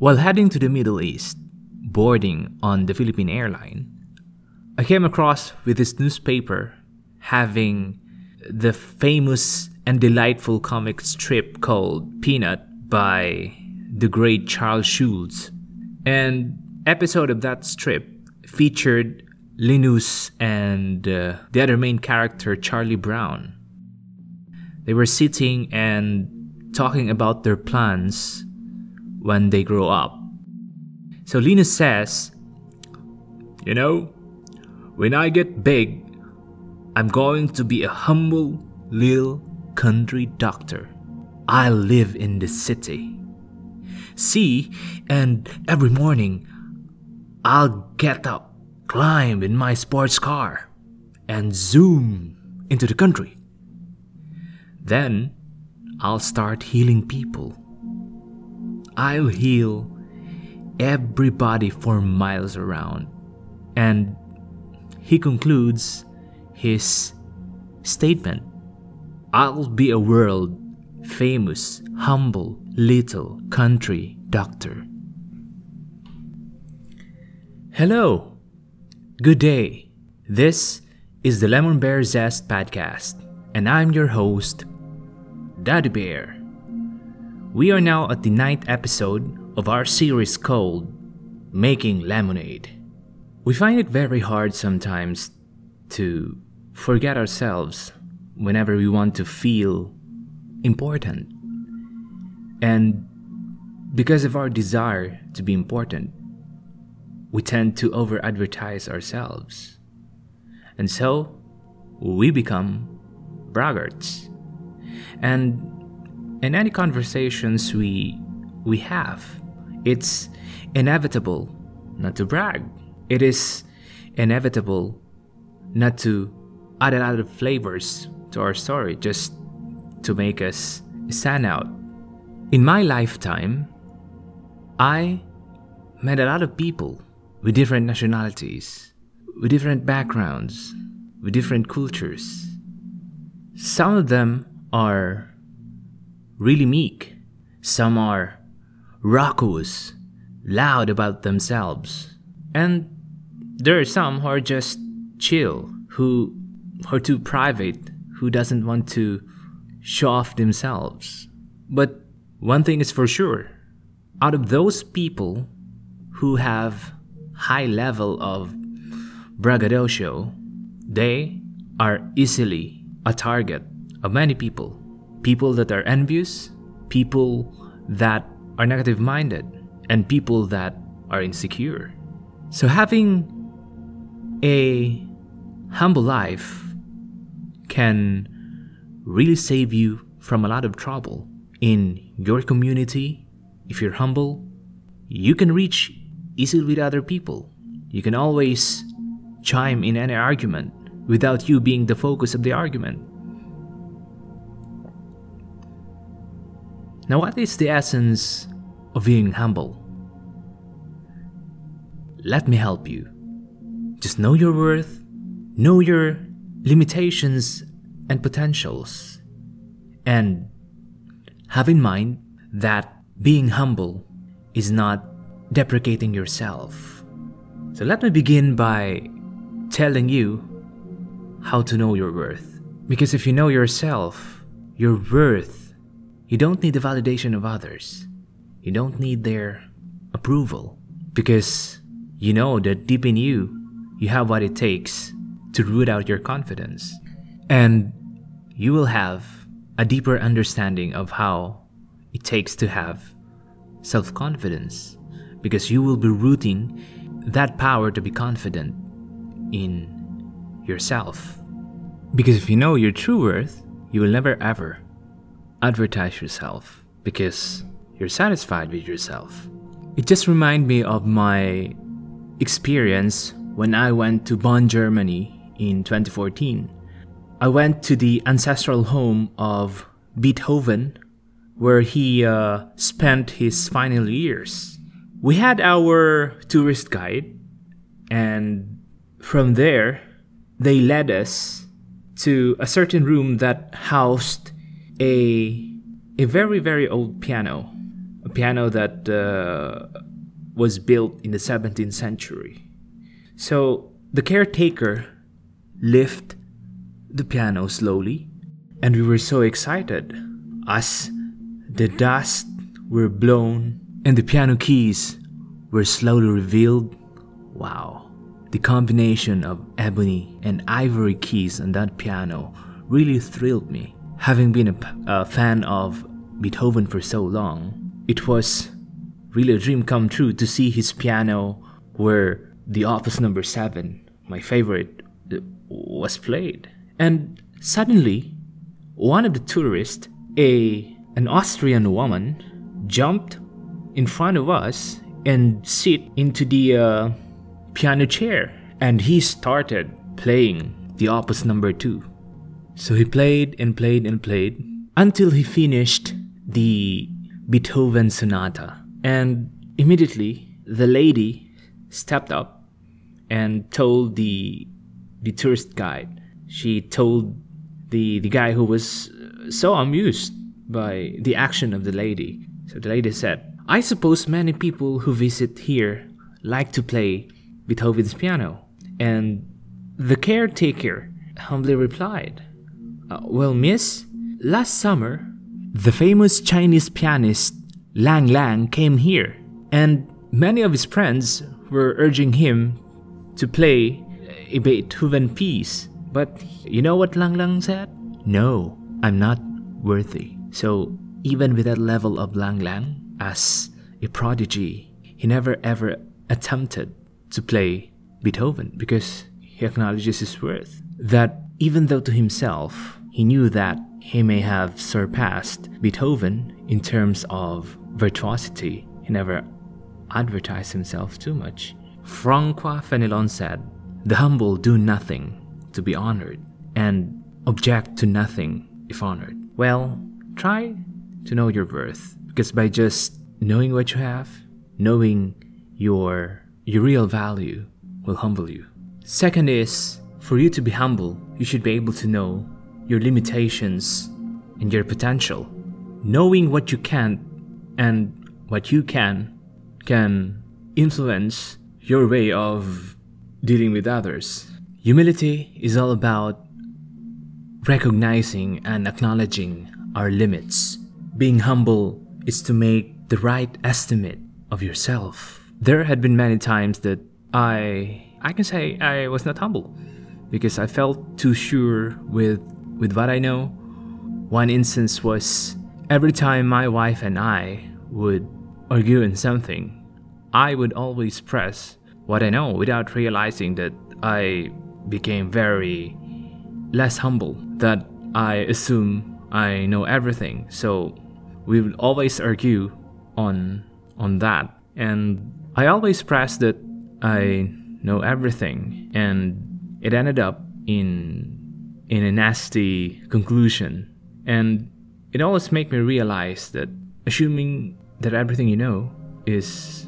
While heading to the Middle East, boarding on the Philippine airline, I came across with this newspaper having the famous and delightful comic strip called Peanut by the great Charles Schulz. And episode of that strip featured Linus and uh, the other main character Charlie Brown. They were sitting and talking about their plans when they grow up. So Linus says, You know, when I get big, I'm going to be a humble little country doctor. I'll live in the city. See, and every morning I'll get up, climb in my sports car, and zoom into the country. Then I'll start healing people. I'll heal everybody for miles around. And he concludes his statement I'll be a world famous, humble, little country doctor. Hello, good day. This is the Lemon Bear Zest podcast, and I'm your host, Daddy Bear. We are now at the ninth episode of our series called Making Lemonade. We find it very hard sometimes to forget ourselves whenever we want to feel important. And because of our desire to be important, we tend to over advertise ourselves. And so, we become braggarts. And in any conversations we we have, it's inevitable not to brag. It is inevitable not to add a lot of flavors to our story just to make us stand out. In my lifetime, I met a lot of people with different nationalities, with different backgrounds, with different cultures. Some of them are really meek, some are raucous, loud about themselves, and there are some who are just chill, who are too private, who doesn't want to show off themselves. But one thing is for sure, out of those people who have high level of braggadocio, they are easily a target of many people. People that are envious, people that are negative minded, and people that are insecure. So having a humble life can really save you from a lot of trouble in your community. If you're humble, you can reach easily with other people. You can always chime in any argument without you being the focus of the argument. Now, what is the essence of being humble? Let me help you. Just know your worth, know your limitations and potentials, and have in mind that being humble is not deprecating yourself. So let me begin by telling you how to know your worth. Because if you know yourself, your worth, you don't need the validation of others. You don't need their approval. Because you know that deep in you, you have what it takes to root out your confidence. And you will have a deeper understanding of how it takes to have self confidence because you will be rooting that power to be confident in yourself. Because if you know your true worth, you will never ever advertise yourself because you're satisfied with yourself. It just reminds me of my experience when I went to Bonn, Germany in 2014. I went to the ancestral home of Beethoven, where he uh, spent his final years. We had our tourist guide, and from there, they led us to a certain room that housed a, a very, very old piano. A piano that uh, was built in the 17th century. So the caretaker lifted the piano slowly, and we were so excited as the dust were blown and the piano keys were slowly revealed. Wow, the combination of ebony and ivory keys on that piano really thrilled me. Having been a, a fan of Beethoven for so long, it was really a dream come true to see his piano where the opus number 7 my favorite uh, was played. And suddenly one of the tourists a an austrian woman jumped in front of us and sit into the uh, piano chair. And he started playing the opus number 2 so he played and played and played until he finished the beethoven sonata and immediately the lady stepped up and told the the tourist guide. She told the the guy who was uh, so amused by the action of the lady. So the lady said, "I suppose many people who visit here like to play Beethoven's piano." And the caretaker humbly replied, uh, "Well, miss, last summer the famous Chinese pianist Lang Lang came here, and many of his friends were urging him to play a Beethoven piece. But you know what Lang Lang said? No, I'm not worthy. So, even with that level of Lang Lang, as a prodigy, he never ever attempted to play Beethoven because he acknowledges his worth. That even though to himself he knew that he may have surpassed Beethoven in terms of virtuosity. He never advertised himself too much. Francois Fenelon said, The humble do nothing to be honored, and object to nothing if honored. Well, try to know your worth, because by just knowing what you have, knowing your, your real value will humble you. Second is, for you to be humble, you should be able to know your limitations and your potential. Knowing what you can't and what you can can influence your way of dealing with others. Humility is all about recognizing and acknowledging our limits. Being humble is to make the right estimate of yourself. There had been many times that I I can say I was not humble because I felt too sure with with what I know. One instance was Every time my wife and I would argue in something, I would always press what I know without realizing that I became very less humble, that I assume I know everything. So we would always argue on on that. And I always pressed that I know everything and it ended up in in a nasty conclusion. And it always makes me realize that assuming that everything you know is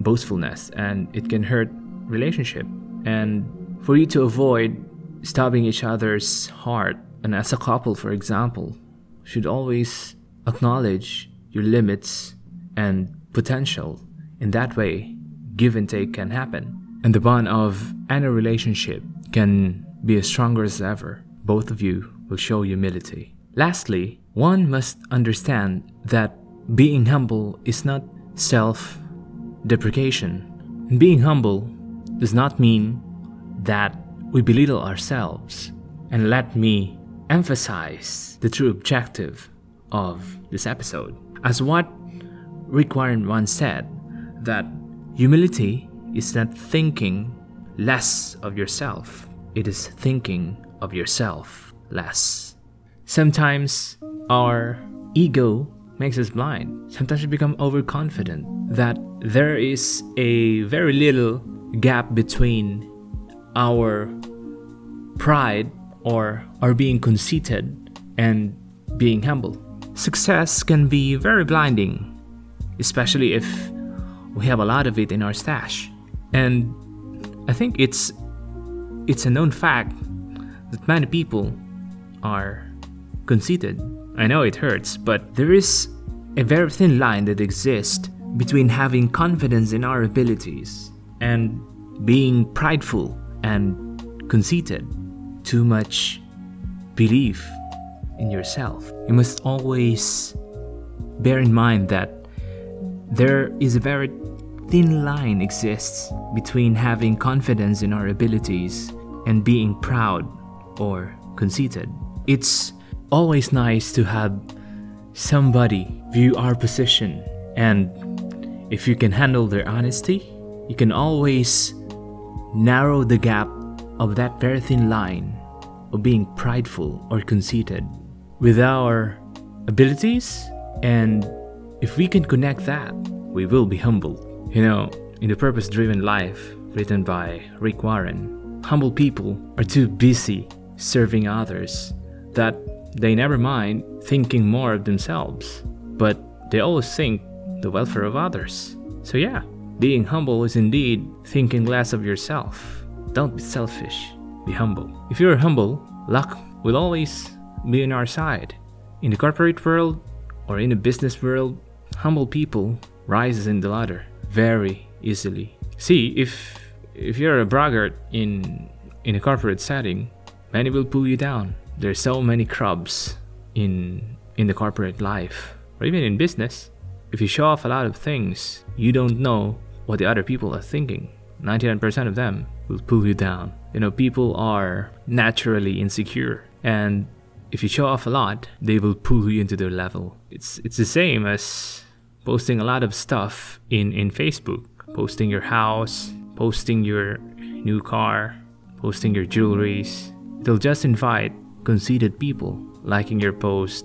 boastfulness and it can hurt relationship and for you to avoid stabbing each other's heart and as a couple for example should always acknowledge your limits and potential in that way give and take can happen and the bond of any relationship can be as stronger as ever both of you will show humility lastly one must understand that being humble is not self deprecation. Being humble does not mean that we belittle ourselves. And let me emphasize the true objective of this episode. As what Rick Warren once said, that humility is not thinking less of yourself, it is thinking of yourself less. Sometimes our ego makes us blind. Sometimes we become overconfident that there is a very little gap between our pride or our being conceited and being humble. Success can be very blinding, especially if we have a lot of it in our stash. And I think it's it's a known fact that many people are conceited. I know it hurts, but there is a very thin line that exists between having confidence in our abilities and being prideful and conceited. Too much belief in yourself. You must always bear in mind that there is a very thin line exists between having confidence in our abilities and being proud or conceited. It's always nice to have somebody view our position and if you can handle their honesty, you can always narrow the gap of that very thin line of being prideful or conceited with our abilities and if we can connect that we will be humble you know in the purpose driven life written by rick warren humble people are too busy serving others that they never mind thinking more of themselves but they always think the welfare of others so yeah being humble is indeed thinking less of yourself don't be selfish be humble. If you're humble, luck will always be on our side. In the corporate world or in the business world, humble people rises in the ladder very easily. See, if if you're a braggart in in a corporate setting, many will pull you down. There's so many crabs in in the corporate life or even in business. If you show off a lot of things, you don't know what the other people are thinking. 99% of them will pull you down. You know, people are naturally insecure, and if you show off a lot, they will pull you into their level. It's it's the same as posting a lot of stuff in in Facebook, posting your house, posting your new car, posting your jewelries. It'll just invite conceited people liking your post,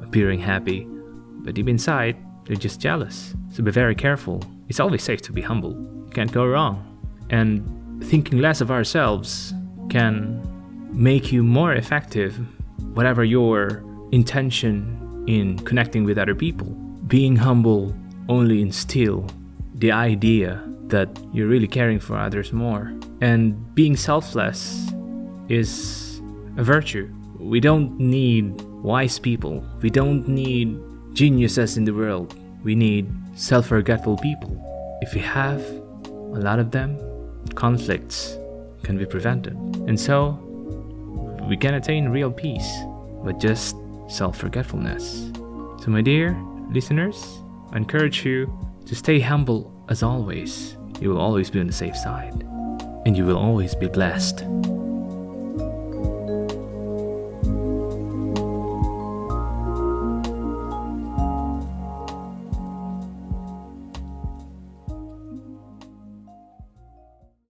appearing happy, but deep inside, they're just jealous. So be very careful. It's always safe to be humble. You can't go wrong. And thinking less of ourselves can make you more effective, whatever your intention in connecting with other people. Being humble only instill the idea that you're really caring for others more. And being selfless is a virtue. We don't need wise people. We don't need geniuses in the world. We need self forgetful people. If we have a lot of them, conflicts can be prevented. And so, we can attain real peace with just self forgetfulness. So, my dear listeners, I encourage you to stay humble as always. You will always be on the safe side, and you will always be blessed.